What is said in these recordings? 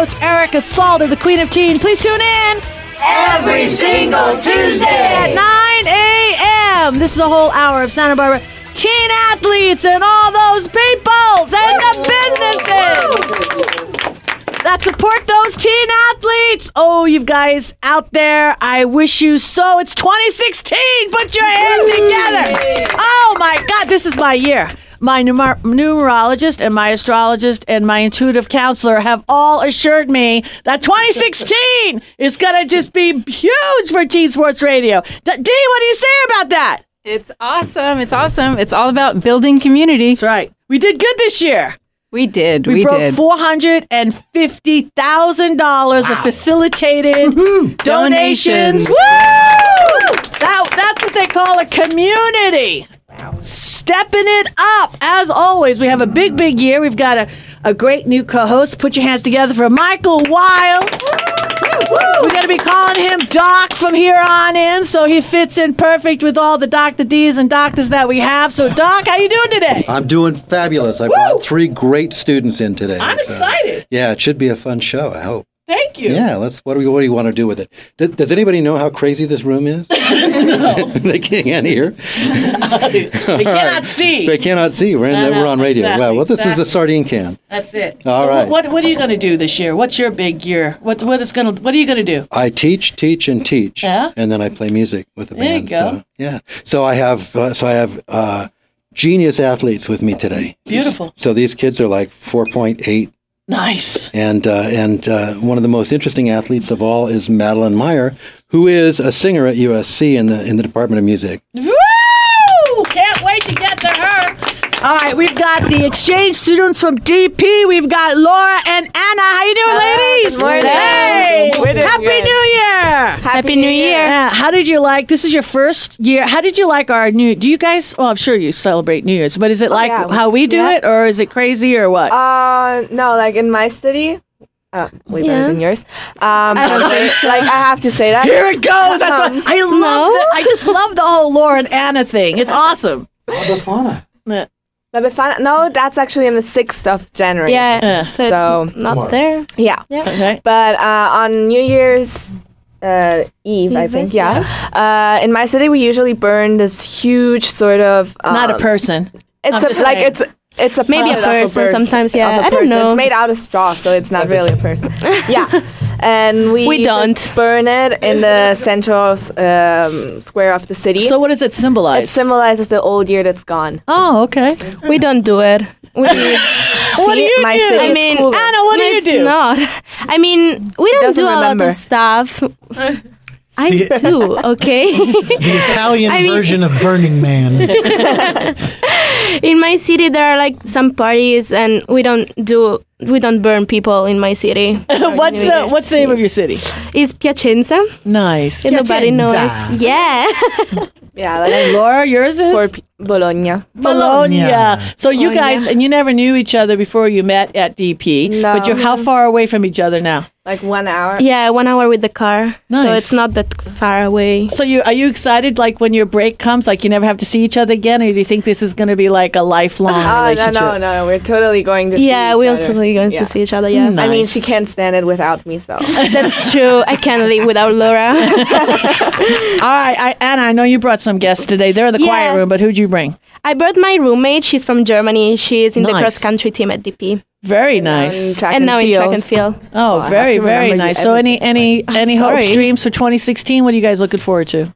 host, Erica Salter, the Queen of Teen. Please tune in Every single Tuesday at 9 a.m. This is a whole hour of Santa Barbara teen athletes and all those peoples and the businesses that support those teen athletes. Oh, you guys out there, I wish you so. It's 2016. Put your hands together. Oh my God, this is my year. My numer- numerologist and my astrologist and my intuitive counselor have all assured me that 2016 is going to just be huge for Teen Sports Radio. D, what do you say about that? It's awesome. It's awesome. It's all about building community. That's right. We did good this year. We did. We, We, broke did. four hundred and fifty thousand dollars of facilitated donations. Woo! That, that's what they call a community. Stepping it up. As always, we have a big, big year. We've got a, a great new co-host. Put your hands together for Michael Wiles. We're going to be calling him Doc from here on in, so he fits in perfect with all the Dr. D's and doctors that we have. So, Doc, how you doing today? I'm doing fabulous. I brought three great students in today. I'm so- excited. Yeah, it should be a fun show. I hope. Thank you. Yeah, let's. What do we? What do you want to do with it? Does, does anybody know how crazy this room is? they can't hear. They cannot see. They cannot see. We're in. We're on radio. exactly, wow. Well, this is the sardine can. That's it. All so right. What, what are you going to do this year? What's your big year? What what is going to What are you going to do? I teach, teach, and teach, Yeah? and then I play music with the band. There you go. So yeah. So I have. Uh, so I have. Uh, Genius athletes with me today. Beautiful. So these kids are like 4.8 Nice. And uh, and uh, one of the most interesting athletes of all is Madeline Meyer, who is a singer at USC in the in the Department of Music. Can't wait to get to her. All right, we've got the exchange students from DP. We've got Laura and Anna. How you doing, ladies? good morning. Hey, We're happy good. New Year. Happy New Year. Yeah, how did you like? This is your first year. How did you like our new? Do you guys? Well, I'm sure you celebrate New Year's, but is it like yeah. how we do Yeah. it, or is it crazy, or what? Uh, no, like in my city, uh, way Yeah. better than yours. Um, but there's, like I have to say that. Here it goes. That's what Um, I love. The, I just love the whole Laura and Anna thing. It's awesome. Yeah. La Befana- no, that's actually on the sixth of January. Yeah, Yeah. so it's So- not there. yeah. Okay. But uh, on New Year's uh, Eve, I think, yeah. Uh, in my city, we usually burn this huge sort of. Um, Not a person. It's a, like it's. It's a Maybe a puppet of person sometimes, yeah. a I don't know. It's made out of straw, so it's not really a person. yeah, and we We don't. burn it in the central um, square of the city. So what does it symbolize? it symbolizes the old year that's gone. oh, okay. We don't do it. We, What do you my do? I mean, cooler. Anna, what do you do? it's do? not. I mean, we don't do a lot remember. of stuff. I do, too, okay? The Italian I mean- version of Burning Man. in my city, there are like some parties, and we don't do. We don't burn people in my city. what's the What's the name of your city? It's Piacenza. Nice. and Nobody knows. Yeah. Yeah, like Laura, yours is for P- Bologna. Bologna. Bologna. So you Bologna. guys, and you never knew each other before you met at DP. No. But you're how far away from each other now? Like one hour. yeah, one hour with the car. Nice. So it's not that far away. So you are you excited? Like when your break comes, like you never have to see each other again, or do you think this is going to be like a lifelong Oh no relationship? no no! We're totally going to. see Yeah, each we're other. totally going Yeah. to see each other. Yeah. Mm. I mean, she can't stand it without me, so. That's true. I can't live without Laura. All right, I, Anna, I know you brought some guests today. They're in the quiet room, but who'd you bring? I brought my roommate. She's from Germany. She's in the cross country team at DP. Very nice. track and now in track field. and field. Oh, I have very, very nice. So, any any any hopes, dreams for 2016? What are you guys looking forward to? Uh,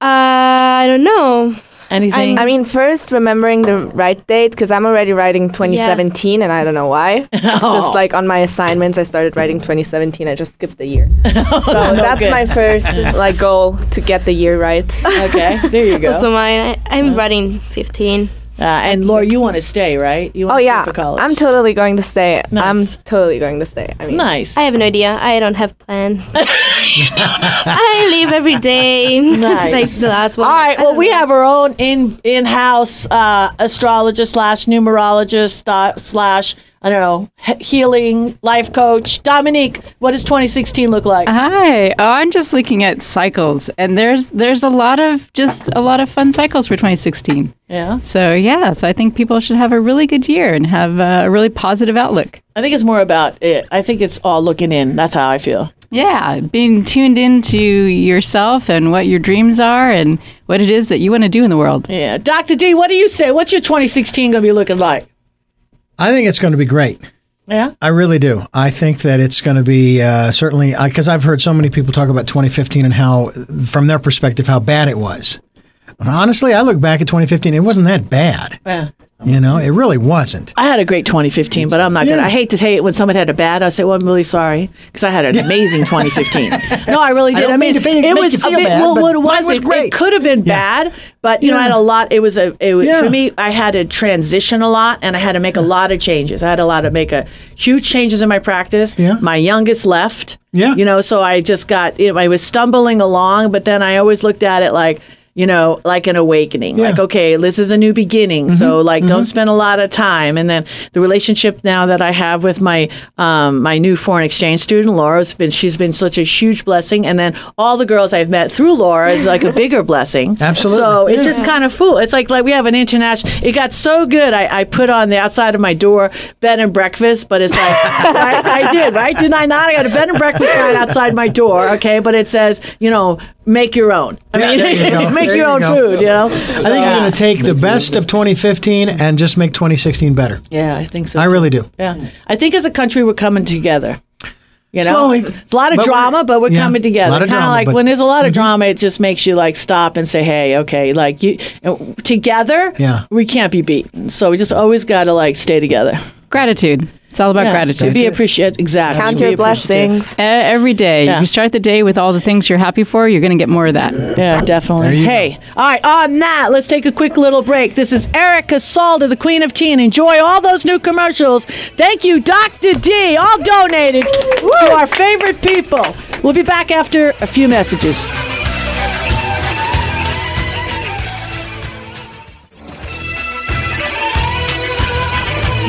I don't know. Anything? I mean, first remembering the right date because I'm already writing 2017 and I don't know why. It's Oh. just like on my assignments, I started writing 2017. I just skipped the year. Oh, so that's good. my first like goal to get the year right. okay, there you go. So mine. I, I'm uh, writing 15. Uh, and Laura, you want to stay, right? You want Oh to yeah, stay for college? I'm totally going to stay. I'm totally going to stay. I mean, nice. I have no idea. I don't have plans. I leave every day. Nice. like the last one. All right. Well, don't we know. have our own in in house uh, astrologist slash numerologist uh, slash I don't know, healing life coach. Dominique, what does 2016 look like? Hi. Oh, I'm just looking at cycles, and there's there's a lot of just a lot of fun cycles for 2016. Yeah. So yeah, so I think people should have a really good year and have a really positive outlook. I think it's more about it. I think it's all looking in. That's how I feel. Yeah, being tuned into yourself and what your dreams are and what it is that you want to do in the world. Yeah. Dr. D, what do you say? What's your 2016 going to be looking like? I think it's going to be great. Yeah. I really do. I think that it's going to be uh, certainly because I've heard so many people talk about 2015 and how, from their perspective, how bad it was. Honestly, I look back at 2015; it wasn't that bad. Yeah. You know, it really wasn't. I had a great 2015, but I'm not gonna. I hate to say it when someone had a bad. I say, well, I'm really sorry because I had an amazing 2015. No, I really did. don't I, mean, mean it was a bit, bad, well, what it was, was it, great. it could have been Yeah. bad, but you know, I had a lot. It was a. It was, Yeah. for me. I had to transition a lot, and I had to make a lot of changes. I had a lot to make a huge changes in my practice. Yeah. My youngest left. Yeah. You know, so I just got. You know, I was stumbling along, but then I always looked at it like. You know, like an awakening. Yeah. Mm-hmm. Like, okay, this is a new beginning. So, like, don't spend a lot of time. And then the relationship now that I have with my um, my new foreign exchange student, Laura's been she's been such a huge blessing. And then all the girls I've met through Laura is like a bigger blessing. Absolutely. So it just kind of fool. It's like like we have an international. It got so good. I, I put on the outside of my door bed and breakfast, but it's like I, I did right. Didn't I not? I got a bed and breakfast sign outside my door. Okay, but it says you know make your own. I Yeah, mean, you make There your you own go. food. You know. I think we're going to take the best of 2015 and just make 2016 better. Yeah, I think so. I too. really do. Yeah, I think as a country we're coming together. You know, Slowly. it's a lot of But we're- drama, but we're yeah, coming together. a lot of Kind of drama, like but- when there's a lot of mm-hmm. drama, it just makes you like stop and say, "Hey, okay, like you uh, together, Yeah. we can't be beaten." So we just always got to like stay together. Gratitude. It's all about Yeah, gratitude. Be appreciative. Exactly. Count your blessings. E- Every day, Yeah. you start the day with all the things you're happy for, you're going to get more of that. Yeah, definitely. There you Hey, all right, on that, let's take a quick little break. This is Erica Salda, the Queen of Teen. Enjoy all those new commercials. Thank you, Dr. D, all donated to our favorite people. We'll be back after a few messages.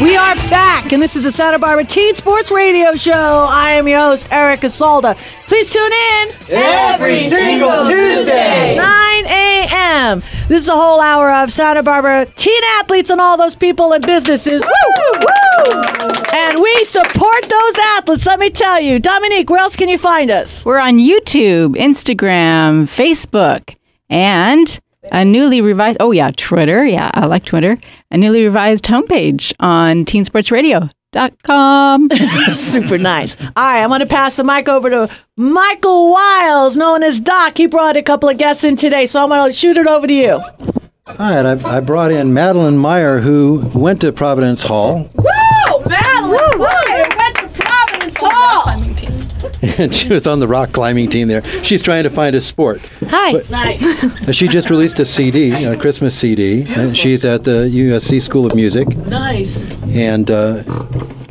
We are back, and this is the Santa Barbara Teen Sports Radio Show. I am your host, Erica Salda. Please tune in Every single Tuesday. 9 a.m. This is a whole hour of Santa Barbara teen athletes and all those people and businesses. Woo! Woo! And we support those athletes, let me tell you. Dominique, where else can you find us? We're on YouTube, Instagram, Facebook, and a newly revised, oh yeah, Twitter. Yeah, I like Twitter. A newly revised homepage on teensportsradio.com. Super nice. All right, I'm going to pass the mic over to Michael Wiles, known as Doc. He brought a couple of guests in today, so I'm going to shoot it over to you. All right, I, I brought in Madeline Meyer, who went to Providence Hall, Woo! And she was on the rock climbing team there. She's trying to find a sport. Hi. Nice. Uh, She just released a CD, a Christmas CD. and she's at the USC School of Music, nice. and uh,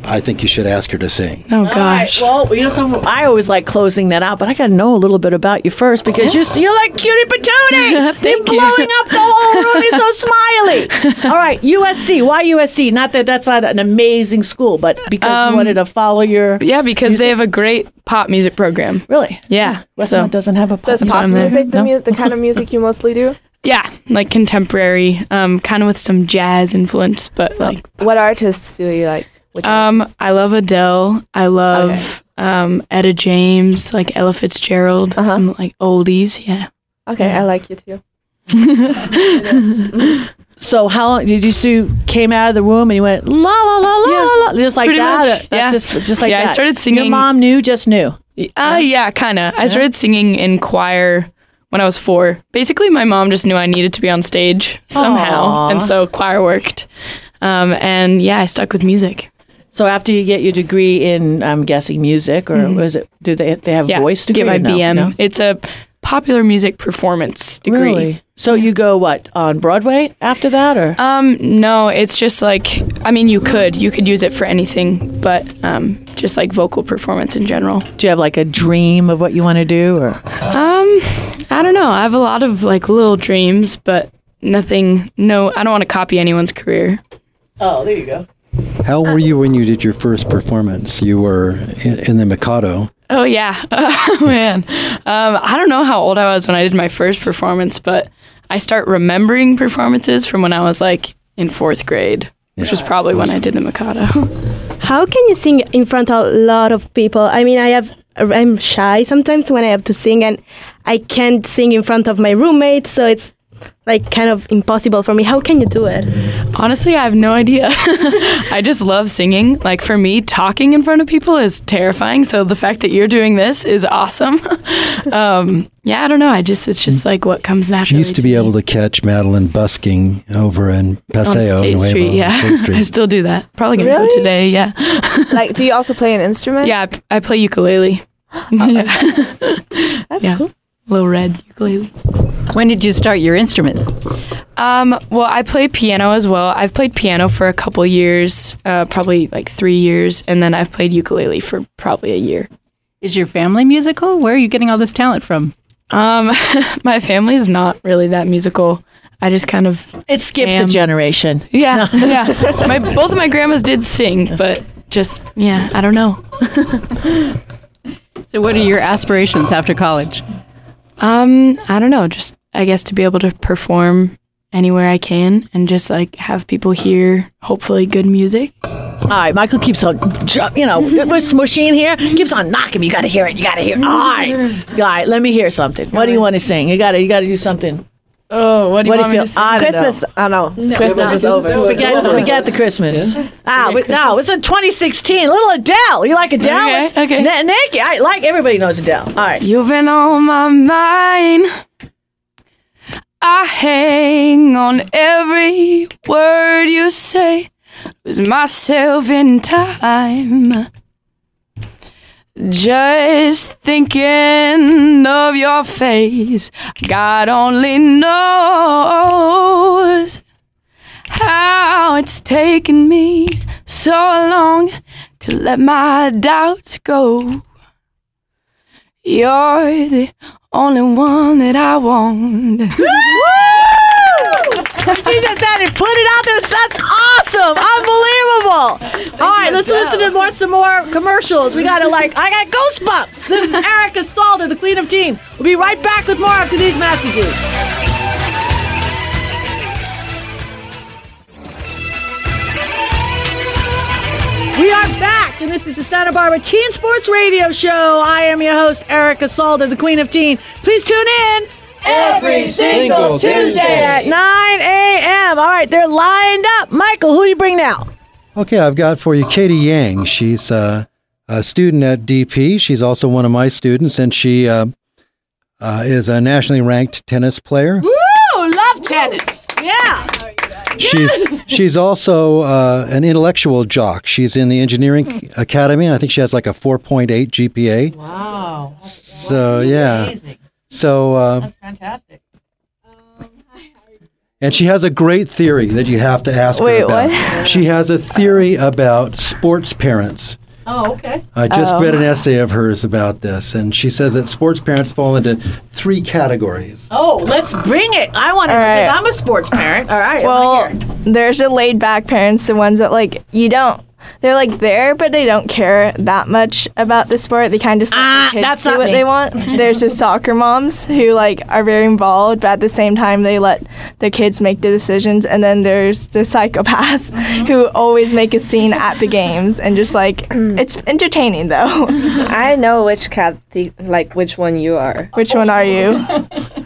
I think you should ask her to sing. Oh All right. Well, you know, some, I always like closing that out, but I got to know a little bit about you first because you're, you're like cutie patootie. They're blowing up the whole room. You're so smiley. All right, USC. Why USC? Not that that's not an amazing school, but because you Um, wanted to follow your. Yeah, because they have a great pop music program. Really? Yeah. Westmont So doesn't have a. pop. So That's pop I'm there. music the, No? mu- the kind of music you mostly do? yeah, like contemporary, um, kind of with some jazz influence, but like What artists do you like? Which um, I love Adele. I love um, Etta James, like Ella Fitzgerald, Uh-huh. some like oldies. Yeah. okay, I like you too. So how long did you see came out of the womb and you went la la la la Yeah, la, la just like that? much, That's yeah. just just like Yeah, I that. started Your singing- mom knew, just knew. Uh, yeah, kind of. I started singing in choir when I was four. Basically, my mom just knew I needed to be on stage somehow, Aw. and so choir worked. Um, and yeah, I stuck with music. So after you get your degree in, I'm guessing music, or was it? Do they they have Mm-hmm. Yeah, voice to degree? get my or no? BM. No? It's a popular music performance degree. Really? So you go what on Broadway after that, or Um, no, it's just like I mean, you could you could use it for anything, but um, just like vocal performance in general. do you have like a dream of what you want to do, or Um, I don't know. I have a lot of like little dreams, but nothing. No, I don't want to copy anyone's career. oh, there you go. How old were you when you did your first performance? You were in, in the Mikado. Oh yeah, oh, man. Um, I don't know how old I was when I did my first performance, but I start remembering performances from when I was like in fourth grade, which was probably when I did the Mikado. How can you sing in front of a lot of people? I mean, I have I'm shy sometimes when I have to sing, and I can't sing in front of my roommates, so it's like kind of impossible for me. How can you do it? Honestly, I have no idea. I just love singing. Like for me, talking in front of people is terrifying. So the fact that you're doing this is awesome. um, yeah, I don't know. I just it's just like what comes She naturally. used to be me. able to catch Madeline busking over in on Paseo. State Nuevo, Street. Yeah, State Street. I still do that. Probably gonna Really? go today. Yeah, like, do you also play an instrument? yeah. I play ukulele. yeah, That's yeah. cool. Little red ukulele. When did you start your instrument? Um, well, I play piano as well. I've played piano for a couple years, uh, probably like three years, and then I've played ukulele for probably a year. Is your family musical? Where are you getting all this talent from? Um, my family is not really that musical. I just kind of It skips Am. a generation. yeah yeah. My both of my grandmas did sing, but just yeah, I don't know. So, what are your aspirations after college? Um, I don't know. Just I guess to be able to perform anywhere I can and just like have people hear hopefully good music. All right, Michael keeps on, you know, we're smushy in here. Keeps on knocking. You got to hear it. You got to hear. It. All right, all right. Let me hear something. What do you want to sing? You got to, you got to do something. Oh, what do What you do you want me feel? to sing? I don't know. Christmas. I don't know. Christmas is over. Forget, forget the Christmas. Ah, but no, it's in 2016. Little Adele. You like Adele? Okay, It's okay. na- naked. I like everybody knows Adele. All right. You've been on my mind. I hang on every word you say. Lose myself in time. Just thinking of your face. God only knows how it's taken me so long to let my doubts go. You're the only one that I want. She just had to put it out there. That's awesome. Unbelievable. All right, let's listen to more some more commercials. We got to like, I got Ghostbumps. This is Erica Stalder, the Queen of Teen. We'll be right back with more after these messages. We are back, and this is the Santa Barbara Teen Sports Radio Show. I am your host, Erica Salda, the Queen of Teen. Please tune in Every single Tuesday. at 9 a.m. All right, they're lined up. Michael, who do you bring now? Okay, I've got for you Katie Yang. She's uh, a student at DP. She's also one of my students, and she uh, uh, is a nationally ranked tennis player. Woo! Love tennis. Yeah. She's she's also uh, an intellectual jock. She's in the engineering academy. I think she has like a 4.8 GPA. Wow. So yeah. So uh, Fantastic. and she has a great theory that you have to ask Wait, her about. what? She has a theory about sports parents. Oh, okay. I just read an oh. essay of hers about this, and she says that sports parents fall into three categories. Oh, let's bring it. I want to, All right. because I'm a sports parent. All right. Well, wanna hear it. there's the laid back parents, the ones that like you don't. They're like there, but they don't care that much about the sport. They kind of just let Ah, the kids that's do not what me. they want. There's the soccer moms who like are very involved, but at the same time they let the kids make the decisions. And then there's the psychopaths who always make a scene at the games and just like it's entertaining though. I know which cat, the, like which one you are. Which one are you?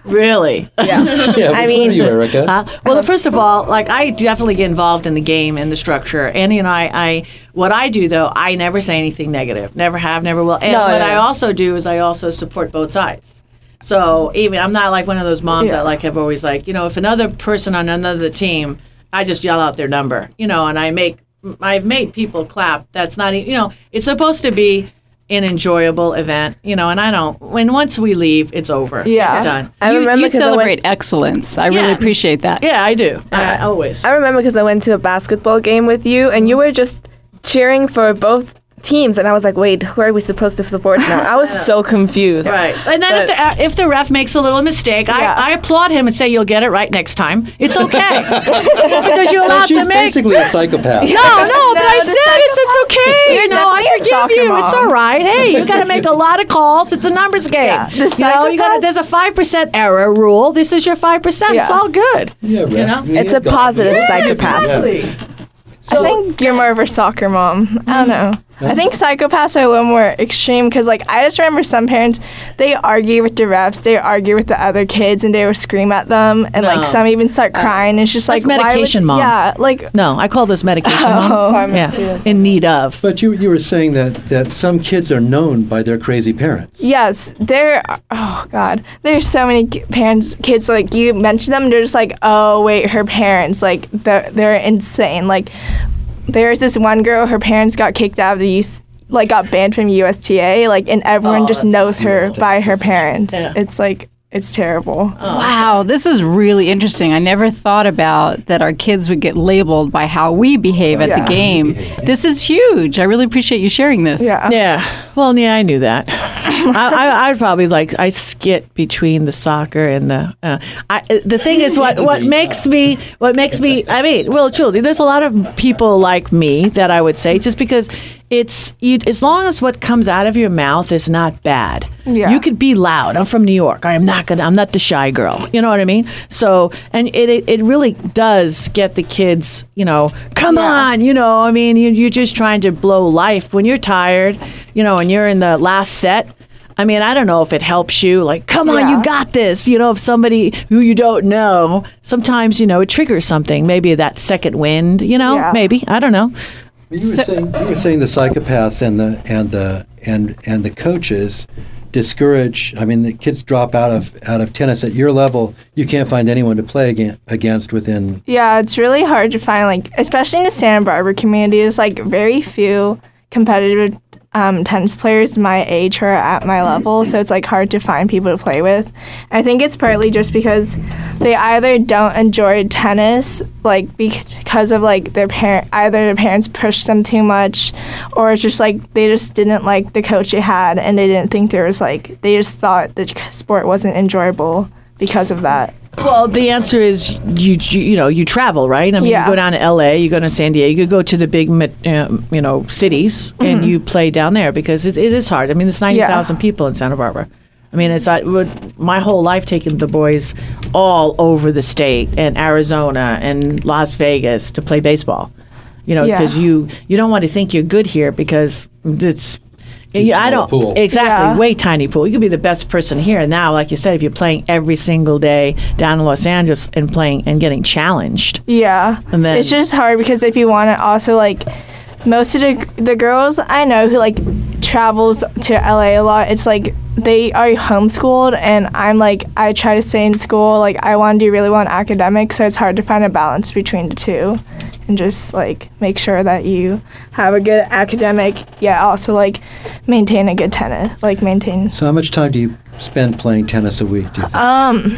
Really? Yeah. Yeah, I which one mean- are you, Erica? Uh, well, first of all, like I definitely get involved in the game and the structure, and you know, I, I what I do though, I never say anything negative, never have, never will. And No, what no, I no. also do is I also support both sides. So even I'm not like one of those moms Yeah. that like have always like you know if another person on another team, I just yell out their number, you know, and I make I've made people clap. That's not you know it's supposed to be an enjoyable event, you know, and I don't. When once we leave, it's over. Yeah. it's done. I you, remember you 'cause I went- celebrate excellence. I really appreciate that. Yeah, I do. I, uh, always. I remember because I went to a basketball game with you, and you were just cheering for both teams, and I was like, wait, who are we supposed to support now? I was so confused. Right. And then if the uh, if the ref makes a little mistake, Yeah. I, I applaud him and say you'll get it right next time. It's okay because you're So allowed she's to make. basically a psychopath. No, no, but I said it's, it's okay. You're know, I forgive soccer you. It's all right. Hey, you got to make a lot of calls. It's a numbers game. Yeah. The you know, you got psychopaths- there's a five percent error rule. This is your five percent. It's all good. Yeah, right. know? Yeah, It's a God. positive Yeah, psychopath. Yeah. I think you're more of a soccer mom. I don't um, know. I think psychopaths are a little more extreme because, like, I just remember some parents, they argue with the refs, they argue with the other kids, and they would scream at them, and No. like some even start uh, crying. It's just That's like why would- medication, Mom. Yeah, like No, I call this medication. Oh. mom. Yeah, in need of. But you, you were saying that, that some kids are known by their crazy parents. Yes, there. Are, oh God, there's so many ki- parents, kids. Like you mention them, they're just like, oh wait, her parents, like they're, they're insane. Like there's this one girl, her parents got kicked out of the use, like got banned from USTA, like and everyone Oh, just knows her by her parents. Yeah. It's like it's terrible. Wow, this is really interesting. I never thought about that our kids would get labeled by how we behave at Yeah. the game. This is huge. I really appreciate you sharing this. Yeah. Yeah. Well, yeah, I knew that. I, I, I'd probably like I skit between the soccer and the. Uh, I, the thing is, what what makes me what makes me. I mean, well, truly, there's a lot of people like me that I would say just because it's you. As long as what comes out of your mouth is not bad, Yeah. you could be loud. I'm from New York. I am not gonna. I'm not the shy girl. You know what I mean? So, and it it, it really does get the kids. You know, come on. You know, I mean, you, you're just trying to blow life when you're tired. You know, and you're in the last set. I mean, I don't know if it helps you. Like, come on, Yeah. you got this. You know, if somebody who you don't know, sometimes you know it triggers something. Maybe that second wind. You know, Yeah. maybe I don't know. You were saying you were saying the psychopaths and the and the and and the coaches discourage. I mean, the kids drop out of out of tennis at your level. You can't find anyone to play again, against within. Yeah, it's really hard to find like, especially in the Santa Barbara community. There's like very few competitive um, tennis players my age are at my level, so it's like hard to find people to play with. I think it's partly just because they either don't enjoy tennis, like because of like their parent, either their parents pushed them too much, or it's just like they just didn't like the coach they had, and they didn't think there was like they just thought the sport wasn't enjoyable because of that. Well, the answer is you, you you know you travel right. I mean, Yeah. you go down to L.A., you go to San Diego, you go to the big um, you know cities, and you play down there because it, it is hard. I mean, it's ninety thousand people in Santa Barbara. I mean, it's I would my whole life taking the boys all over the state and Arizona and Las Vegas to play baseball. You know, Yeah. because you you don't want to think you're good here because it's. Yeah, I don't pool. exactly Yeah. way tiny pool. You could be the best person here and now, like you said, if you're playing every single day down in Los Angeles and playing and getting challenged. Yeah. And then- it's just hard because if you want to also like most of the the girls I know who like travels to LA a lot, it's like they are homeschooled and I'm like I try to stay in school, like I want to do really well in academics, so it's hard to find a balance between the two and just like make sure that you have a good academic yet also like maintain a good tennis, like maintain So, how much time do you spend playing tennis a week? Do you think? um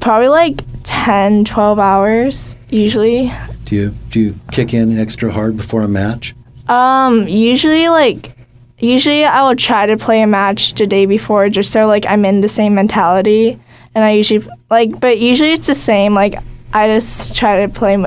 probably like 10 12 hours usually. do you do you kick in extra hard before a match? Um, usually like usually I will try to play a match the day before just so like I'm in the same mentality. And I usually like but usually it's the same. Like I just try to play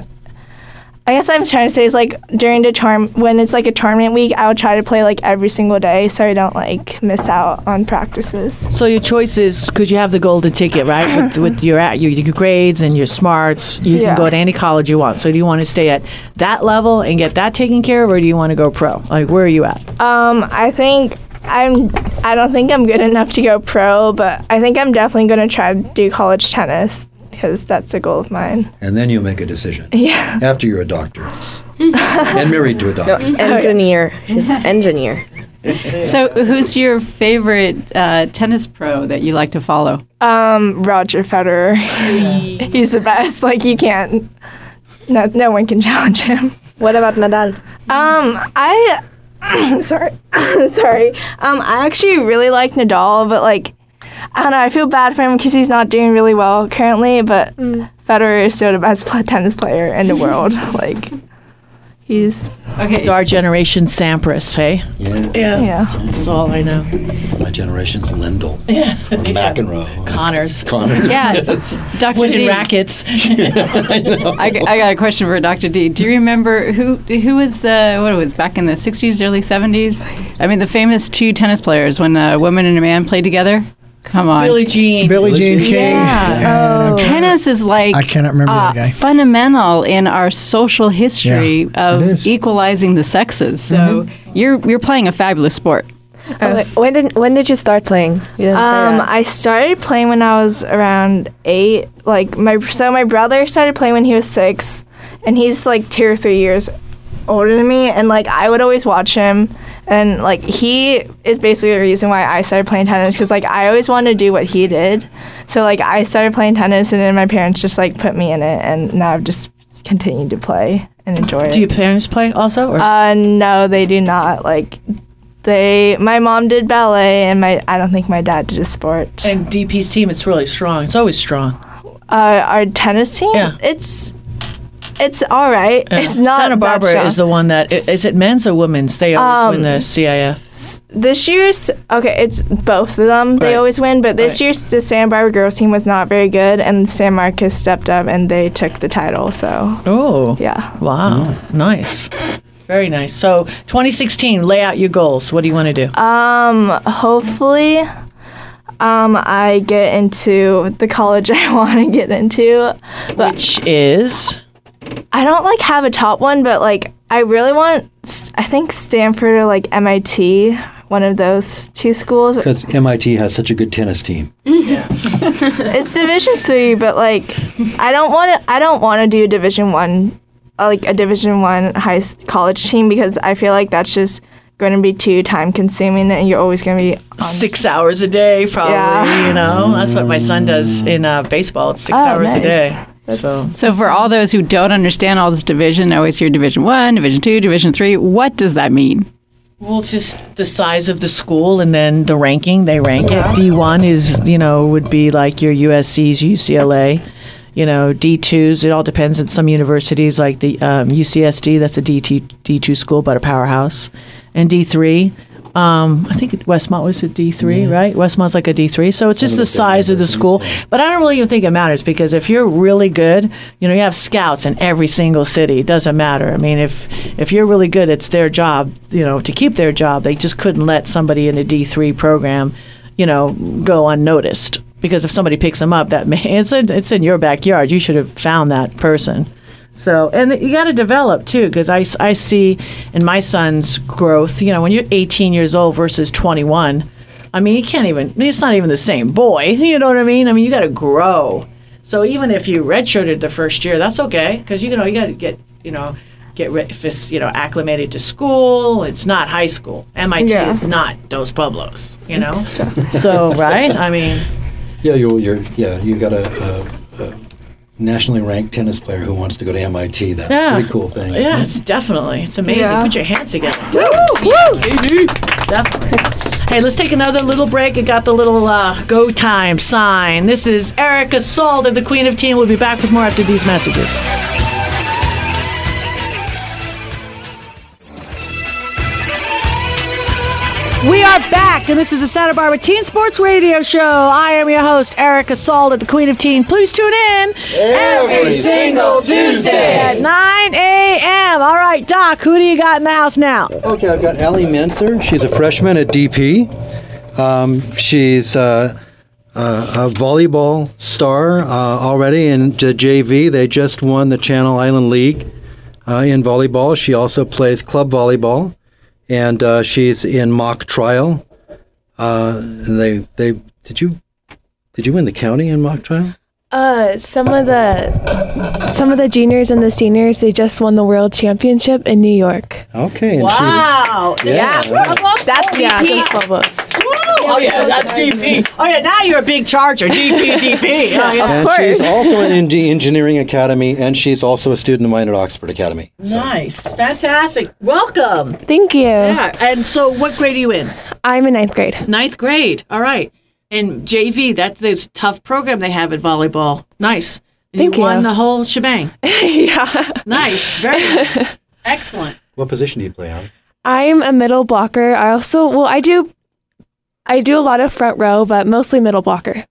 I guess I'm trying to say is like during the term when it's like a tournament week, I would try to play like every single day so I don't like miss out on practices. So your choice is because you have the golden ticket, right? With, with your, at- your your grades and your smarts, you Yeah. can go to any college you want. So do you want to stay at that level and get that taken care of, or do you want to go pro? Like where are you at? Um, I think I'm I don't think I'm good enough to go pro, but I think I'm definitely going to try to do college tennis because that's a goal of mine. And then you'll make a decision. Yeah. After you're a doctor and married to a doctor. No, doctor. engineer. Engineer. So, who's your favorite uh, tennis pro that you like to follow? Um, Roger Federer. He's the best. Like you can't. No, no one can challenge him. What about Nadal? Um, I. sorry, sorry. Um, I actually really like Nadal, but like, I don't know. I feel bad for him because he's not doing really well currently. But mm. Federer is still the best tennis player in the world. like, He's Okay. So our generation Sampras, hey? Yeah, yeah. That's all I know. my generation's Lendl or McEnroe. Connors. Connors. Yeah, Dr. Winning D. rackets. I know. I got a question for Dr. D. Do you remember who who was the what it was back in the 60s, early 70s? I mean, the famous two tennis players when a woman and a man played together. Come on, Billie Jean. Billie Jean King. Yeah. and- tennis is like I cannot remember uh, that guy. fundamental in our social history Yeah, of equalizing the sexes. So you're you're playing a fabulous sport. when did when did you start playing? You Um. I started playing when I was around eight. Like my so my brother started playing when he was six, and he's like two or three years older than me. And like I would always watch him, and like he is basically the reason why I started playing tennis because like I always wanted to do what he did. So like I started playing tennis, and then my parents just like put me in it, and now I've just continued to play and enjoy it. Do your parents play also? Or? Uh, no, they do not. Like, they. My mom did ballet, and my. I don't think my dad did a sport. and DP's team is really strong. It's always strong. Uh, our tennis team. Yeah. It's. It's all right. Yeah. It's not Santa Barbara strong. is the one that is is it men's or women's? They always win the CIF. this year's okay. It's both of them. They Right. always win, but this Right. year's the Santa Barbara girls team was not very good, and San Marcos stepped up and they took the title. So Oh, yeah. wow, nice, very nice. So 2016, lay out your goals. What do you want to do? Um. Hopefully. Um, I get into the college I want to get into, but Which is I don't like have a top one, but like I really want. I think Stanford or like MIT, one of those two schools. Because MIT has such a good tennis team. Yeah. It's Division three, but like I don't want to. I don't want to do a Division one, like a Division one high s- college team because I feel like that's just going to be too time consuming, and you're always going to be on. six hours a day, probably. Yeah. You know, that's what my son does in uh, baseball. It's six Oh, hours a day. So So for all those who don't understand all this division, I always hear Division One, Division Two, Division Three. What does that mean? Well, it's just the size of the school and then the ranking. They rank it. D1 is, you know, would be like your USC's, UCLA. You know, D2s, it all depends. At some universities, like the um, UCSD, that's a D2, D2 school, but a powerhouse. And D3, um, I think Westmont was a D3, right? Westmont's like a D3. So it's just Some the the size of the school. But I don't really even think it matters because if you're really good, you know, you have scouts in every single city. It doesn't matter. I mean, if if you're really good, it's their job, you know, to keep their job. They just couldn't let somebody in a D3 program, you know, go unnoticed. Because if somebody picks them up, that may, it's in, it's in your backyard. You should have found that person. So, and you got to develop too, because I, I see in my son's growth, you know, when you're 18 years old versus 21, I mean, you can't even, it's not even the same boy. You know what I mean? I mean, you got to grow. So even if you redshirted the first year, that's okay, because you know, you got to get, you know, get re- fis- you know, acclimated to school. It's not high school. MIT Yeah. is not Dos Pueblos, you know? so, right? I mean, Yeah, you're, you're yeah, you got a, a, uh, a uh, nationally ranked tennis player who wants to go to MIT. That's Yeah. a pretty cool thing. isn't Yeah, it? it's definitely. It's amazing. Yeah. Put your hands together. Woo! Woo! Definitely. Hey, let's take another little break. It got the little uh, go time sign. This is Erica Salt, the Queen of Teen. We'll be back with more after these messages. We are back, and this is the Santa Barbara Teen Sports Radio Show. I am your host, Erica Salt, at the Queen of Teen. Please tune in Every single Tuesday. at 9 a.m. All right, Doc, who do you got in the house now? Okay, I've got Allie Menser. She's a freshman at DP. Um, she's uh, uh, a volleyball star uh, already in the JV. They just won the Channel Island League uh, in volleyball. She also plays club volleyball, and uh, she's in mock trial. Uh, and they they did you did you win the county in mock trial? Uh, some of the some of the juniors and the seniors they just won the world championship in New York. Okay, and Wow. she's yeah. That's Yeah, DP. Dos Pueblos. Oh, yeah, that's DP. Oh, yeah, now you're a big charger. DP, DP. Oh, yeah. And she's also in the Engineering Academy, and she's also a student of mine at Oxford Academy. Nice. Fantastic. Welcome. Thank you. Yeah. And so, what grade are you in? I'm in ninth grade. Ninth grade. All right. And JV, that's this tough program they have at volleyball. Nice. And Thank you won you. the whole shebang. yeah. Nice. Very nice. Excellent. What position do you play, on? I'm a middle blocker. I also well, I do, I do a lot of front row, but mostly middle blocker.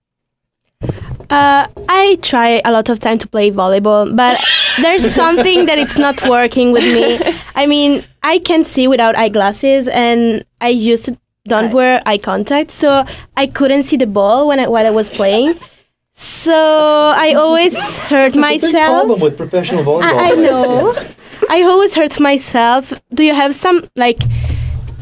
Uh, I try a lot of time to play volleyball, but there's something that it's not working with me. I mean, I can see without eyeglasses, and I used to don't wear eye contact, so I couldn't see the ball when I, while I was playing. So I always hurt This is a big problem with professional volleyball. I, I know. I always hurt myself. Do you have some like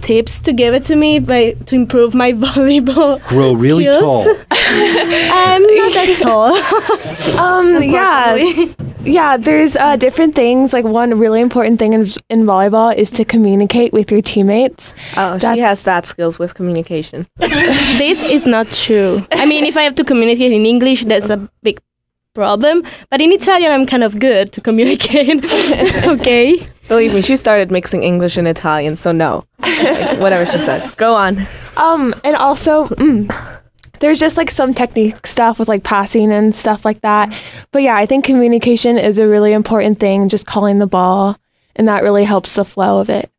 tips to give it to me by to improve my volleyball? Grow really skills? tall. I'm not that tall. Um, yeah, yeah. There's uh, different things. Like one really important thing in, in volleyball is to communicate with your teammates. Oh, she has bad skills with communication. this is not true. I mean, if I have to communicate in English, that's a big problem. But in Italian, I'm kind of good to communicate. okay. Believe me, she started mixing English and Italian, so no. Like, whatever she says. Go on. Um, and also, mm, there's just like some technique stuff with like passing and stuff like that. But yeah, I think communication is a really important thing. Just calling the ball, and that really helps the flow of it.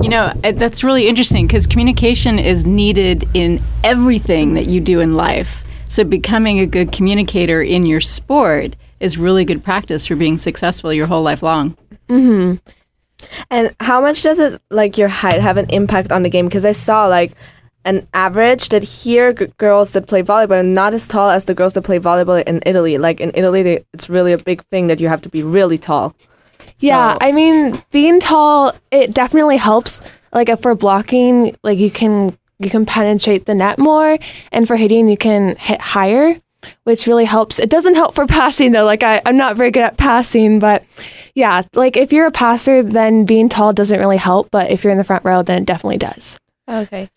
You know, uh, that's really interesting because communication is needed in everything that you do in life. So becoming a good communicator in your sport is really good practice for being successful your whole life long. Mm-hmm. And how much does it, like, your height have an impact on the game? Because I saw, like, an average that here g- girls that play volleyball are not as tall as the girls that play volleyball in Italy. Like, in Italy, they, it's really a big thing that you have to be really tall. Yeah, So- I mean, being tall it definitely helps. Like if for blocking, like you can you can penetrate the net more, and for hitting, you can hit higher, which really helps. It doesn't help for passing though. Like I, I'm not very good at passing, but yeah, like if you're a passer, then being tall doesn't really help. But if you're in the front row, then it definitely does. Okay.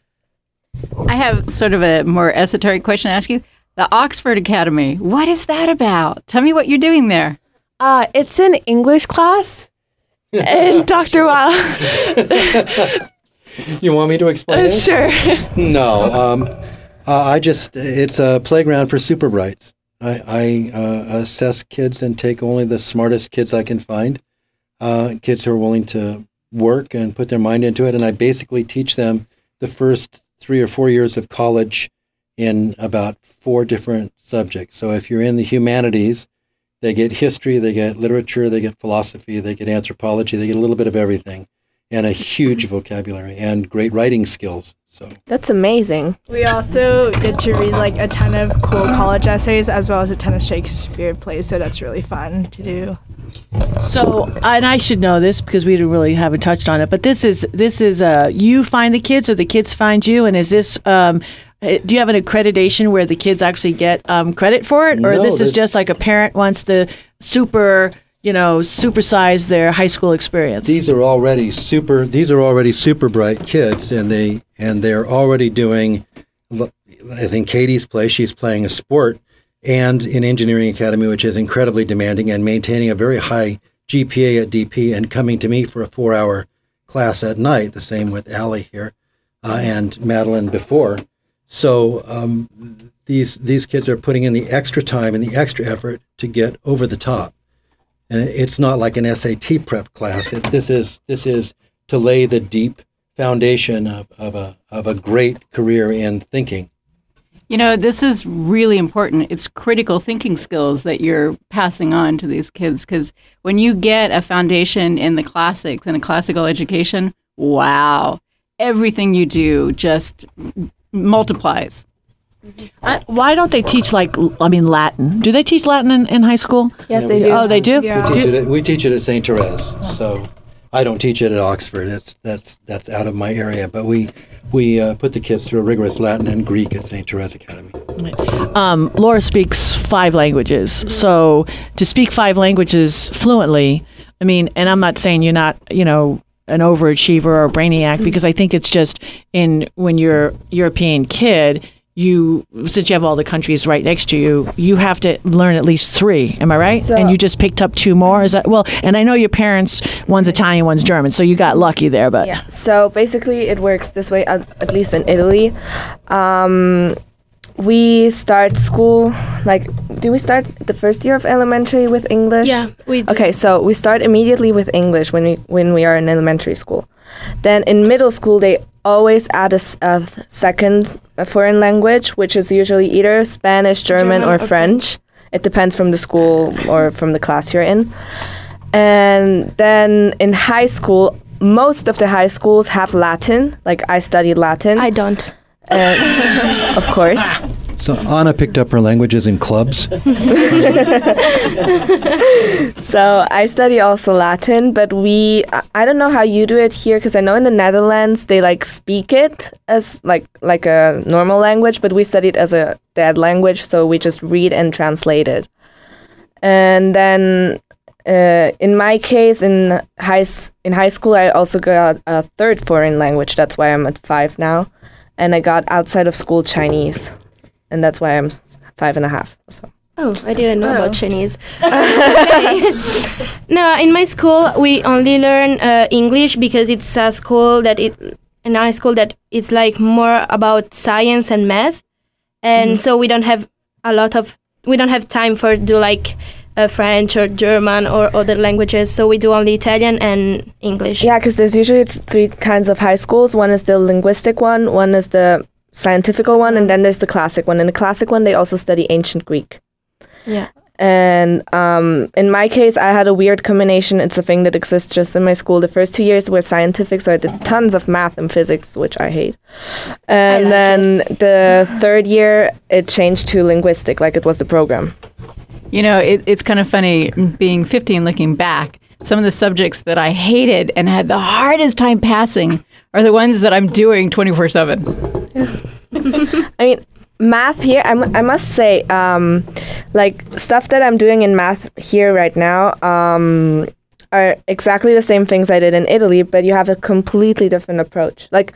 I have sort of a more esoteric question to ask you. The Oxford Academy, what is that about? Tell me what you're doing there. Uh, it's an English class, and Dr. Wow, You want me to explain it? sure. No. Um, uh, I just, it's a playground for super brights. I, I uh, assess kids and take only the smartest kids I can find, uh, kids who are willing to work and put their mind into it. And I basically teach them the first three or four years of college in about four different subjects. So if you're in the humanities, they get history, they get literature, they get philosophy, they get anthropology, they get a little bit of everything, and a huge vocabulary and great writing skills. So That's amazing. We also get to read like a ton of cool college essays as well as a ton of Shakespeare plays, so that's really fun to do. So, and I should know this because we really haven't touched on it. But this is this is uh, you find the kids or the kids find you, and is this um, uh, do you have an accreditation where the kids actually get um, credit for it, or No, this is just like a parent wants the super you know supersize their high school experience? these are already super. These are already super bright kids, and they and they're already doing. I think Katie's play. She's playing a sport, and in engineering academy, which is incredibly demanding, and maintaining a very high GPA at DP, and coming to me for a four-hour class at night. The same with Allie here, uh, and Madeline before. So um, these these kids are putting in the extra time and the extra effort to get over the top. And it's not like an SAT prep class. It, this is this is to lay the deep foundation of, of a of a great career in thinking. You know, this is really important. It's critical thinking skills that you're passing on to these kids because when you get a foundation in the classics and a classical education, wow, everything you do just multiplies. Uh, why don't they teach like I mean Latin? Do they teach Latin in, in high school? Yes, Yeah, they we- do. Oh, they do. Yeah. We teach it. At, we teach it at St. Therese. So I don't teach it at Oxford. It's that's that's out of my area. But we we uh, put the kids through rigorous Latin and Greek at St. Therese Academy. um, Laura speaks five languages. So to speak five languages fluently, I mean, and I'm not saying you're not, you know, an overachiever or a brainiac because I think it's just in when you're European kid, you since you have all the countries right next to you, you have to learn at least three. Am I right? So- and you just picked up two more. Is that well? And I know your parents, one's Italian, one's German, so you got lucky there. But Yeah. So basically, it works this way, at, at least in Italy. Um, we start school like do we start the first year of elementary with English? Yeah, we do. Okay, so we start immediately with English when we when we are in elementary school. Then in middle school they always add a, th- second uh, foreign language, which is usually either Spanish, German, German or, or French. It depends from the school or from the class you're in. And then in high school, most of the high schools have Latin. Like I studied Latin, I don't. uh, of course. So Anna picked up her languages in clubs. So I study also Latin, but we I- don't know how you do it here because I know in the Netherlands they like speak it as like like a normal language, but we study it as a dead language, so we just read and translate it. And then uh, in my case, in high in high school, I also got a third foreign language. That's why I'm at five now, and I got outside of school Chinese, and that's why I'm five and a half. So. Oh, I didn't know about Chinese. Okay. no, in my school we only learn uh, English because it's a school that it in high school that it's like more about science and math, and so we don't have a lot of we don't have time for do like uh, French or German or other languages. So we do only Italian and English. Yeah, because there's usually th- three kinds of high schools. One is the linguistic one, one is the scientifical one, and then there's the classic one. In the classic one, they also study ancient Greek. Yeah. And um, in my case, I had a weird combination. It's a thing that exists just in my school. The first two years were scientific, so I did tons of math and physics, which I hate. And like then the third year, it changed to linguistic, like it was the program. You know, it, it's kind of funny being 15, looking back. Some of the subjects that I hated and had the hardest time passing are the ones that I'm doing 24 7. I mean, math here, I, mu- I must say, um, like stuff that I'm doing in math here right now um, are exactly the same things I did in Italy, but you have a completely different approach. Like,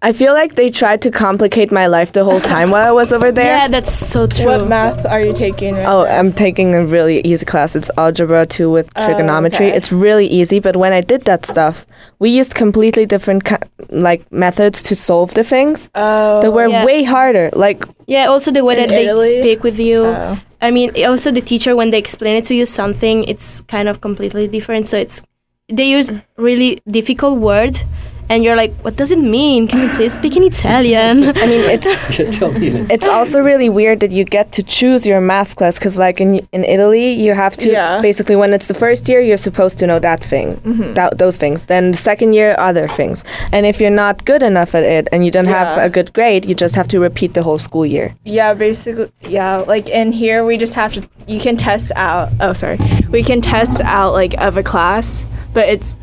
I feel like they tried to complicate my life the whole time while I was over there. Yeah, that's so true. What math are you taking? Right Oh, now? I'm taking a really easy class. It's algebra 2 with Oh, trigonometry. okay. It's really easy, but when I did that stuff, we used completely different ki- like methods to solve the things Oh, that were Yeah. way harder. Like Yeah, also the way In that they speak with you. Oh. I mean, also the teacher when they explain it to you something, it's kind of completely different. So it's they use really difficult words, and you're like, what does it mean? Can you please speak in Italian? I mean, it's Yeah, tell me. it's also really weird that you get to choose your math class because like in in Italy you have to Yeah. basically when it's the first year you're supposed to know that thing mm-hmm. that those things then the second year other things and if you're not good enough at it and you don't have a good grade you just have to repeat the whole school year Yeah, basically, yeah. Like in here, we just have to. You can test out. Oh, sorry. We can test out like of a class, but it's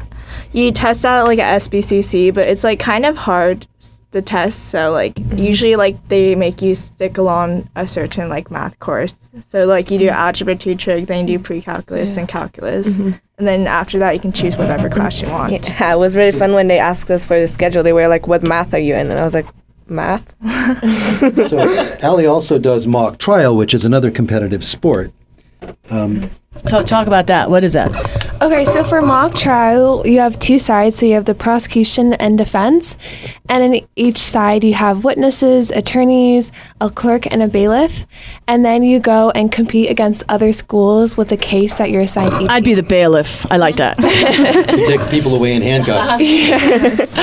you test out like a SBCC, but it's like kind of hard s- the test. So like usually like they make you stick along a certain like math course. So like you do mm-hmm. algebra two trig, then you do pre-calculus and calculus, mm-hmm. and then after that you can choose whatever class you want. yeah, it was really fun when they asked us for the schedule they were like what math are you in and I was like math So Allie also does mock trial, which is another competitive sport. Um, so talk about that. What is that? Okay, so for mock trial, you have two sides. So you have the prosecution and defense. And in each side, you have witnesses, attorneys, a clerk, and a bailiff. And then you go and compete against other schools with the case that you're assigned each. I'd be the bailiff. I like that. You take people away in handcuffs. it's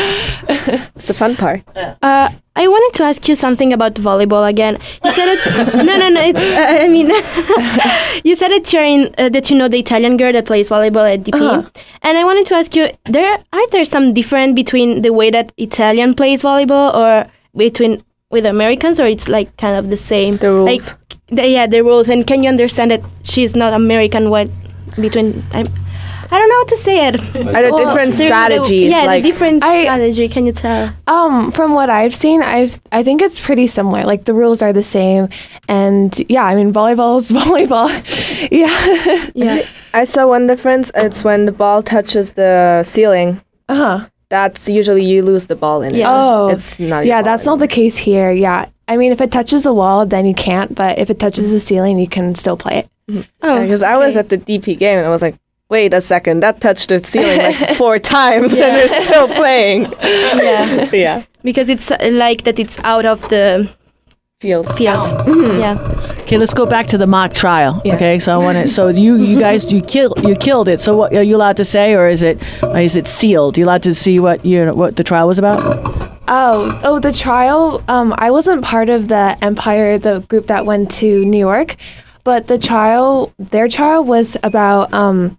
the fun part Uh, I wanted to ask you something about volleyball again. You said it. no, no, no. It's. Uh, I mean, you said it. You're in, uh, that you know the Italian girl that plays volleyball at DP, Uh-huh. and I wanted to ask you: there are there some different between the way that Italian plays volleyball or between with Americans, or it's like kind of the same? the rules Like, the, yeah, the rules. And can you understand that she's not American? What between? I'm, I don't know how to say it. are there different There- strategies yeah, like the different I- strategy. Can you tell? Um, from what I've seen, I've I think it's pretty similar. Like the rules are the same, and yeah, I mean volleyball is volleyball. yeah. Yeah. I saw one difference it's when the ball touches the ceiling Uh huh. that's usually you lose the ball in it. Yeah. Oh, It's not. yeah, that's not the case here. Yeah, I mean, if it touches the wall, then you can't. But if it touches the ceiling, you can still play it. Oh, Because I was okay. at the DP game and I was like, wait a second, that touched the ceiling like four times and they're still playing. yeah. Yeah. because it's uh, like that it's out of the Field. field. Yeah. Okay, let's go back to the mock trial. Okay, so I want to. So you you guys you killed you killed it. So what are you allowed to say, or is it is it sealed? You allowed to see what you what the trial was about? Oh, oh, the trial. Um, I wasn't part of the Empire, the group that went to New York, but the trial, their trial was about um,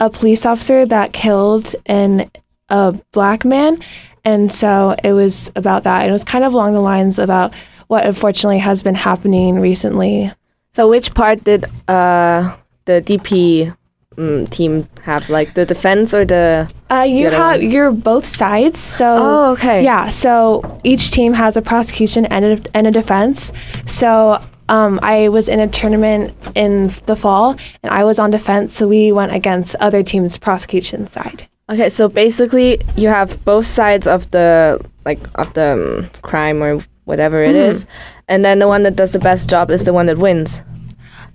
a police officer that killed an a black man, and so it was about that. And it was kind of along the lines about what unfortunately has been happening recently. So which part did uh, the DP mm, team have? Like the defense or the? Uh, you the have one? you're both sides. So Oh, okay. Yeah. So each team has a prosecution and a, and a defense. So um, I was in a tournament in the fall, and I was on defense. So we went against other teams' prosecution side. Okay, so basically you have both sides of the like of the um, crime or whatever it Mhm. is, and then the one that does the best job is the one that wins.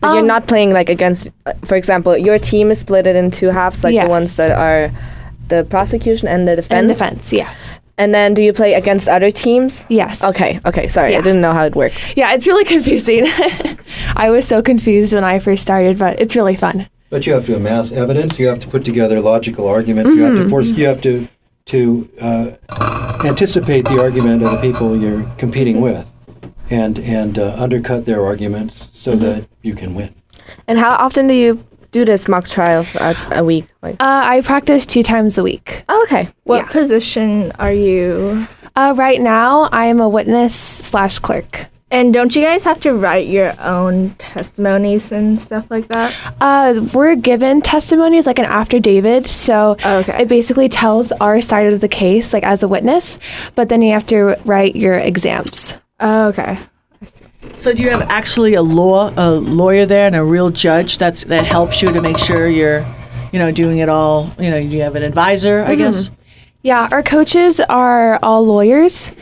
But you're Um, not playing like against, uh, for example, your team is split it in two halves, like the ones that are the prosecution and the defense. And defense, yes. And then do you play against other teams? Yes. Okay. Okay. Sorry, I didn't know how it worked. Yeah, it's really confusing. I was so confused when I first started, but it's really fun. But you have to amass evidence. You have to put together logical arguments. You have to Mhm. force. You have to to uh, anticipate the argument of the people you're competing with, and and uh, undercut their arguments so Mhm. that you can win. And how often do you do this mock trial a, a week? Like, Uh, I practice two times a week. oh, okay. What position are you? Uh, right now, I am a witness slash clerk. And don't you guys have to write your own testimonies and stuff like that? Uh, we're given testimonies like an affidavit, so okay. it basically tells our side of the case, like as a witness. But then you have to write your exams. Oh, okay. So do you have actually a law a lawyer there and a real judge that's that helps you to make sure you're, you know, doing it all. You know, you have an advisor, I guess. Yeah, our coaches are all lawyers,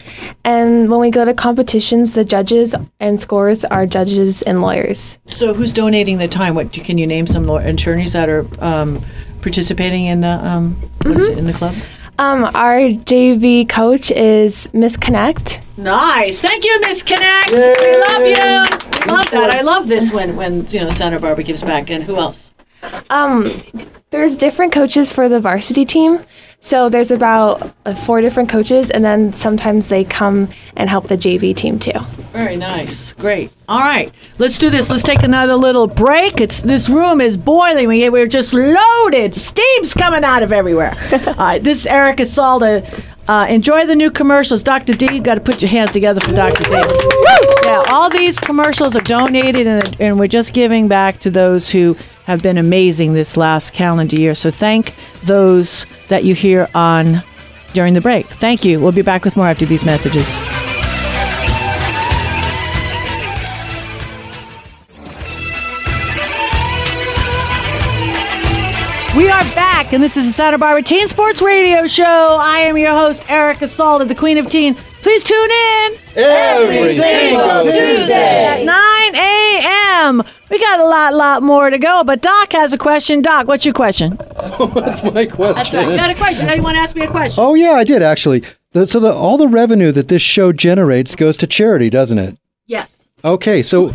and when we go to competitions, the judges and scores are judges and lawyers. So who's donating the time? What can you name some law- attorneys that are um, participating in the um, it, in the club? Um, our JV coach is Miss Connect. Nice, thank you, Miss Connect. We love you. We love that. I love this when when you know Santa Barbara gives back. And who else? Um, there's different coaches for the varsity team. So there's about uh, four different coaches, and then sometimes they come and help the JV team too. Very nice. Great. All right. Let's do this. Let's take another little break. It's this room is boiling. We, we're just loaded. Steam's coming out of everywhere. All right. This is Erica Salda. Uh, enjoy the new commercials. Dr. D, you got to put your hands together for Dr. D. Yeah, all these commercials are donated, and, and we're just giving back to those who have been amazing this last calendar year. So thank those that you hear on during the break. Thank you. We'll be back with more after these messages. We are back, and this is the Santa Barbara Teen Sports Radio Show. I am your host, Erica Salda, the Queen of Teen. Please tune in Every single Tuesday at 9 a.m. We got a lot, lot more to go, but Doc has a question. Doc, what's your question? What's my question? That's right. You got a question. Now you want to ask me a question? Oh yeah, I did actually. The, so the, all the revenue that this show generates goes to charity, doesn't it? Yes. Okay, so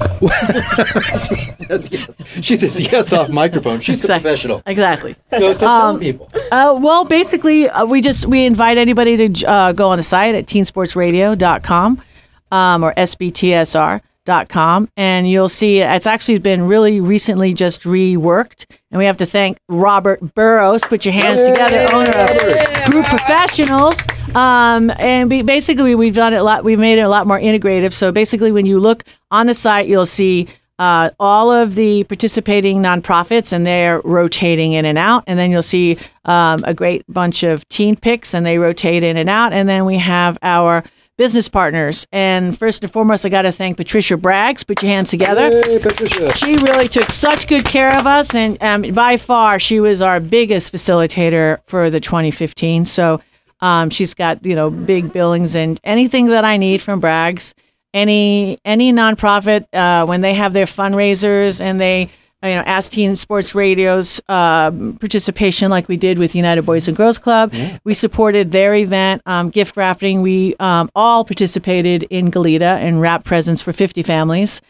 she says yes off microphone. She's a professional. Exactly. So, so Um, people. Uh, well, basically, uh, we just we invite anybody to uh, go on the site at teensportsradio.com um, or sbtsr.com, and you'll see it's actually been really recently just reworked. And we have to thank Robert Burrows. Put your hands together, owner of Group Professionals. Um, and we, basically, we've done it a lot. We've made it a lot more integrative. So basically, when you look on the site, you'll see uh, all of the participating nonprofits, and they're rotating in and out. And then you'll see um, a great bunch of teen picks, and they rotate in and out. And then we have our business partners. And first and foremost, I got to thank Patricia Braggs. Put your hands together. Hey, Patricia. She really took such good care of us, and um, by far, she was our biggest facilitator for the 2015. So um, she's got you know big billings and anything that I need from Braggs. Any any nonprofit uh, when they have their fundraisers and they you know ask Teen Sports Radio's um participation like we did with United Boys and Girls Club. We supported their event, um, gift wrapping. We um, all participated in Goleta and wrap presents for 50 families.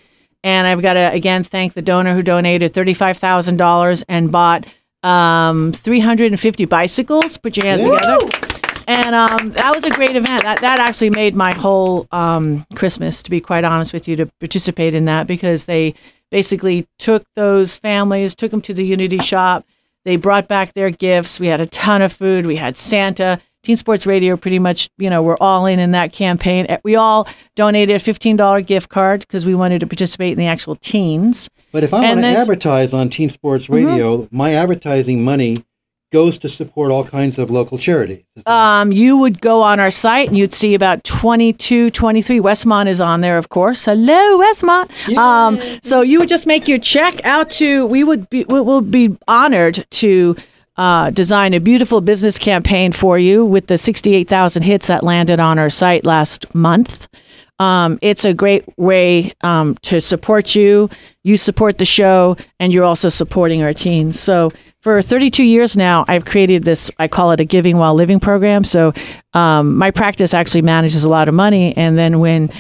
And I've got to again thank the donor who donated thirty-five thousand dollars and bought um, three hundred and fifty bicycles. Put your hands together. And um, that was a great event. That, that actually made my whole um, Christmas, to be quite honest with you, to participate in that because they basically took those families, took them to the Unity shop. They brought back their gifts. We had a ton of food. We had Santa. Teen Sports Radio pretty much, you know, we're all in in that campaign. Eh, We all donated a $15 gift card because we wanted to participate in the actual teens. But if I want to advertise on Teen Sports Mm-hmm. Radio, my advertising money goes to support all kinds of local charities. Um, you would go on our site and you'd see about 22, 23. Westmont is on there, of course. Hello, Westmont. Um, so you would just make your check out to, we would be, we will be honored to uh, design a beautiful business campaign for you with the 68,000 hits that landed on our site last month. Um, it's a great way um, to support you. You support the show, and you're also supporting our teens. So for 32 years now, I've created this. I call it a giving while living program. So um, my practice actually manages a lot of money, and then when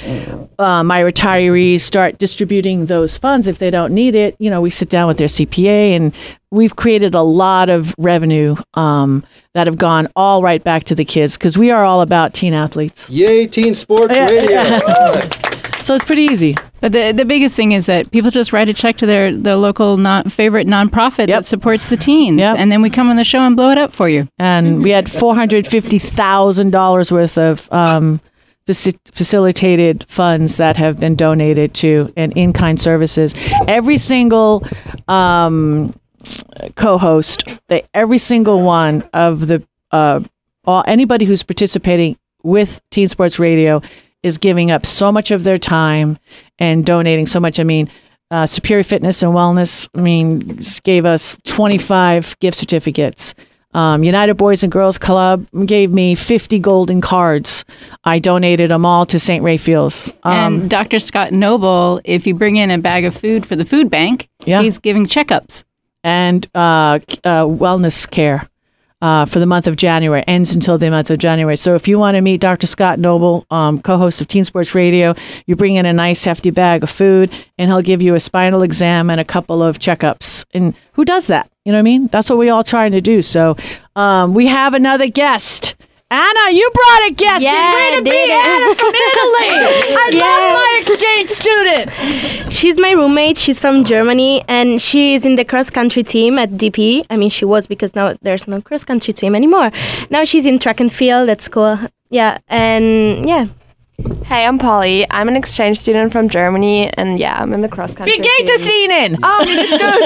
uh, my retirees start distributing those funds, if they don't need it, you know, we sit down with their CPA, and we've created a lot of revenue um, that have gone all right back to the kids because we are all about teen athletes. Yay, Teen Sports Radio! So it's pretty easy. But the the biggest thing is that people just write a check to their their local non, favorite nonprofit that supports the teens, Yep. and then we come on the show and blow it up for you. and we had four hundred fifty thousand dollars worth of um, faci- facilitated funds that have been donated to and in kind services. Every single um, co-host, they, every single one of the uh, all, anybody who's participating with Teen Sports Radio is giving up so much of their time and donating so much. I mean. Uh, Superior Fitness and Wellness, I mean, gave us 25 gift certificates. Um, United Boys and Girls Club gave me 50 golden cards. I donated them all to St. Raphael's. Um, and Dr. Scott Noble, if you bring in a bag of food for the food bank, Yeah. he's giving checkups. and uh, uh, wellness care uh, for the month of January. Ends until the month of January. So if you want to meet Dr. Scott Noble, um, co-host of Teen Sports Radio, you bring in a nice hefty bag of food, and he'll give you a spinal exam and a couple of checkups. And who does that? You know what I mean? That's what we all trying to do. So um, we have another guest. Anna, you brought a guest. Yeah, Way to be did. Anna from Italy. I Yeah. love my exchange students. She's my roommate. She's from Germany and she's in the cross country team at DP. I mean, she was because now there's no cross country team anymore. Now she's in track and field. That's cool. Yeah, and yeah. Hey, I'm Polly. I'm an exchange student from Germany, and yeah, I'm in the cross country. Wie geht es team. Ihnen? Oh, mir geht's gut.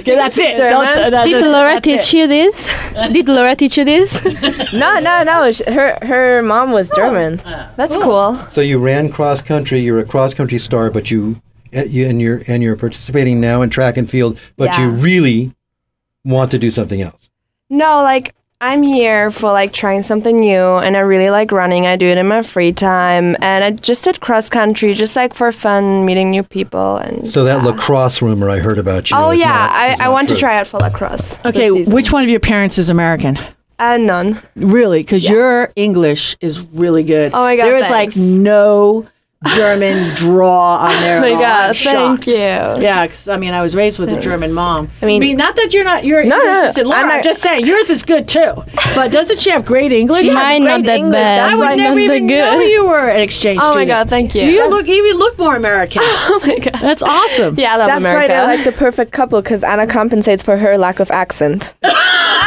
Okay, that's it. German? Don't, uh, that- Did that's- Laura teach it. you this? Did Laura teach you this? No, no, no. Her her mom was German. That's cool. So you ran cross country. You're a cross country star, but you, and you and you're and you're participating now in track and field. But you really want to do something else. No, like I'm here for like trying something new, and I really like running. I do it in my free time, and I just did cross country, just like for fun, meeting new people. And So that lacrosse rumor I heard about you. oh is yeah, not- is I, I not want to try out for lacrosse. Okay, season. which one of your parents is American? Uh, none. Really? Because your English is really good. Oh my God, There is thanks. like no German draw on there. Oh my. God, I'm thank you. Yeah, because I mean, I was raised with a German mom. I mean- not that you're not. Your No, English no, Laura, I'm I'm, just saying yours is good too. But doesn't she have great English? She Yes, might great not that English. bad. I would Might never even that know you were an exchange Oh my. God, thank you. You look even look more American. Oh my god. That's awesome. Yeah, I love That's America. why they're like the perfect couple because Anna compensates for her lack of accent.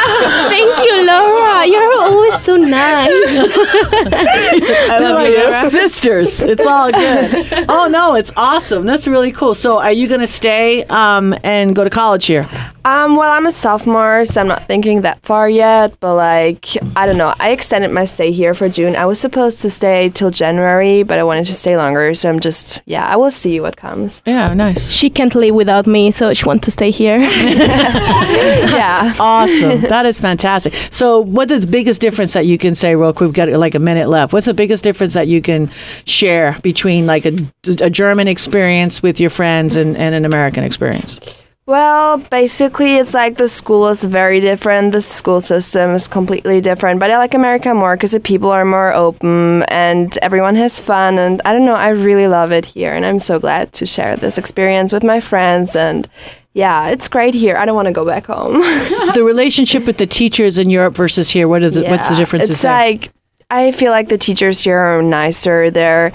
Thank you, Laura. You're always so nice. I love you. Sisters. It's all good. Oh no, it's awesome. That's really cool. So, are you going to stay um, and go to college here? Um, well, I'm a sophomore, so I'm not thinking that far yet. But like, I don't know. I extended my stay here for June. I was supposed to stay till January, but I wanted to stay longer. So I'm just, yeah, I will see what comes. Yeah, nice. she can't live without me, so she wants to stay here. yeah. Awesome. That is fantastic. So, what is the biggest difference that you can say real quick? We've got like a minute left. What's the biggest difference that you can share between like a, a German experience with your friends and, and an American experience? Well, basically, it's like the school is very different. The school system is completely different. But I like America more because the people are more open and everyone has fun. And I don't know, I really love it here. And I'm so glad to share this experience with my friends. And yeah, it's great here. I don't want to go back home. the relationship with the teachers in Europe versus here, what are the, what's the Yeah, differences It's there? like I feel like the teachers here are nicer. They're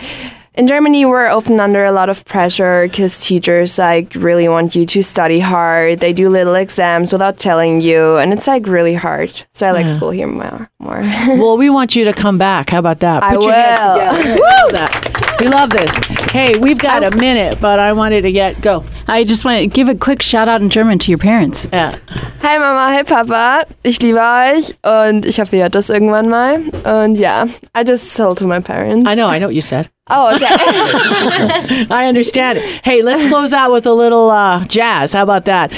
in Germany. We're often under a lot of pressure because teachers like really want you to study hard. They do little exams without telling you, and it's like really hard. So I like Yeah. school here more. More. well, we want you to come back. How about that? I Put hands will. together. We love. We love this. Hey, we've got a minute, but I wanted to get go. I just want to give a quick shout out in German to your parents. Yeah. Hi Mama, hi Papa, ich liebe euch und ich hoffe, ihr hört das irgendwann mal. Und ja, I just told to my parents. I know, I know what you said. Oh, okay. I understand it. Hey, let's close out with a little uh, jazz. How about that?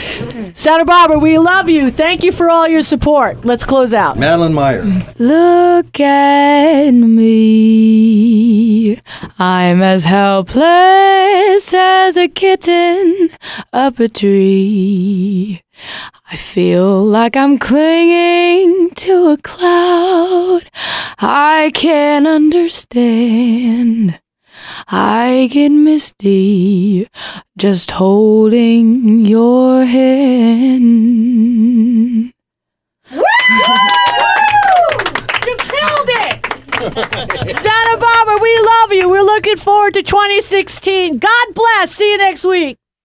Santa Barbara, we love you. Thank you for all your support. Let's close out. Madeline Meyer. Look at me. I'm as helpless as a kitten up a tree. I feel like I'm clinging to a cloud. I can't understand. I get misty just holding your hand. You killed it! Santa Barbara, we love you. We're looking forward to 2016. God bless. See you next week.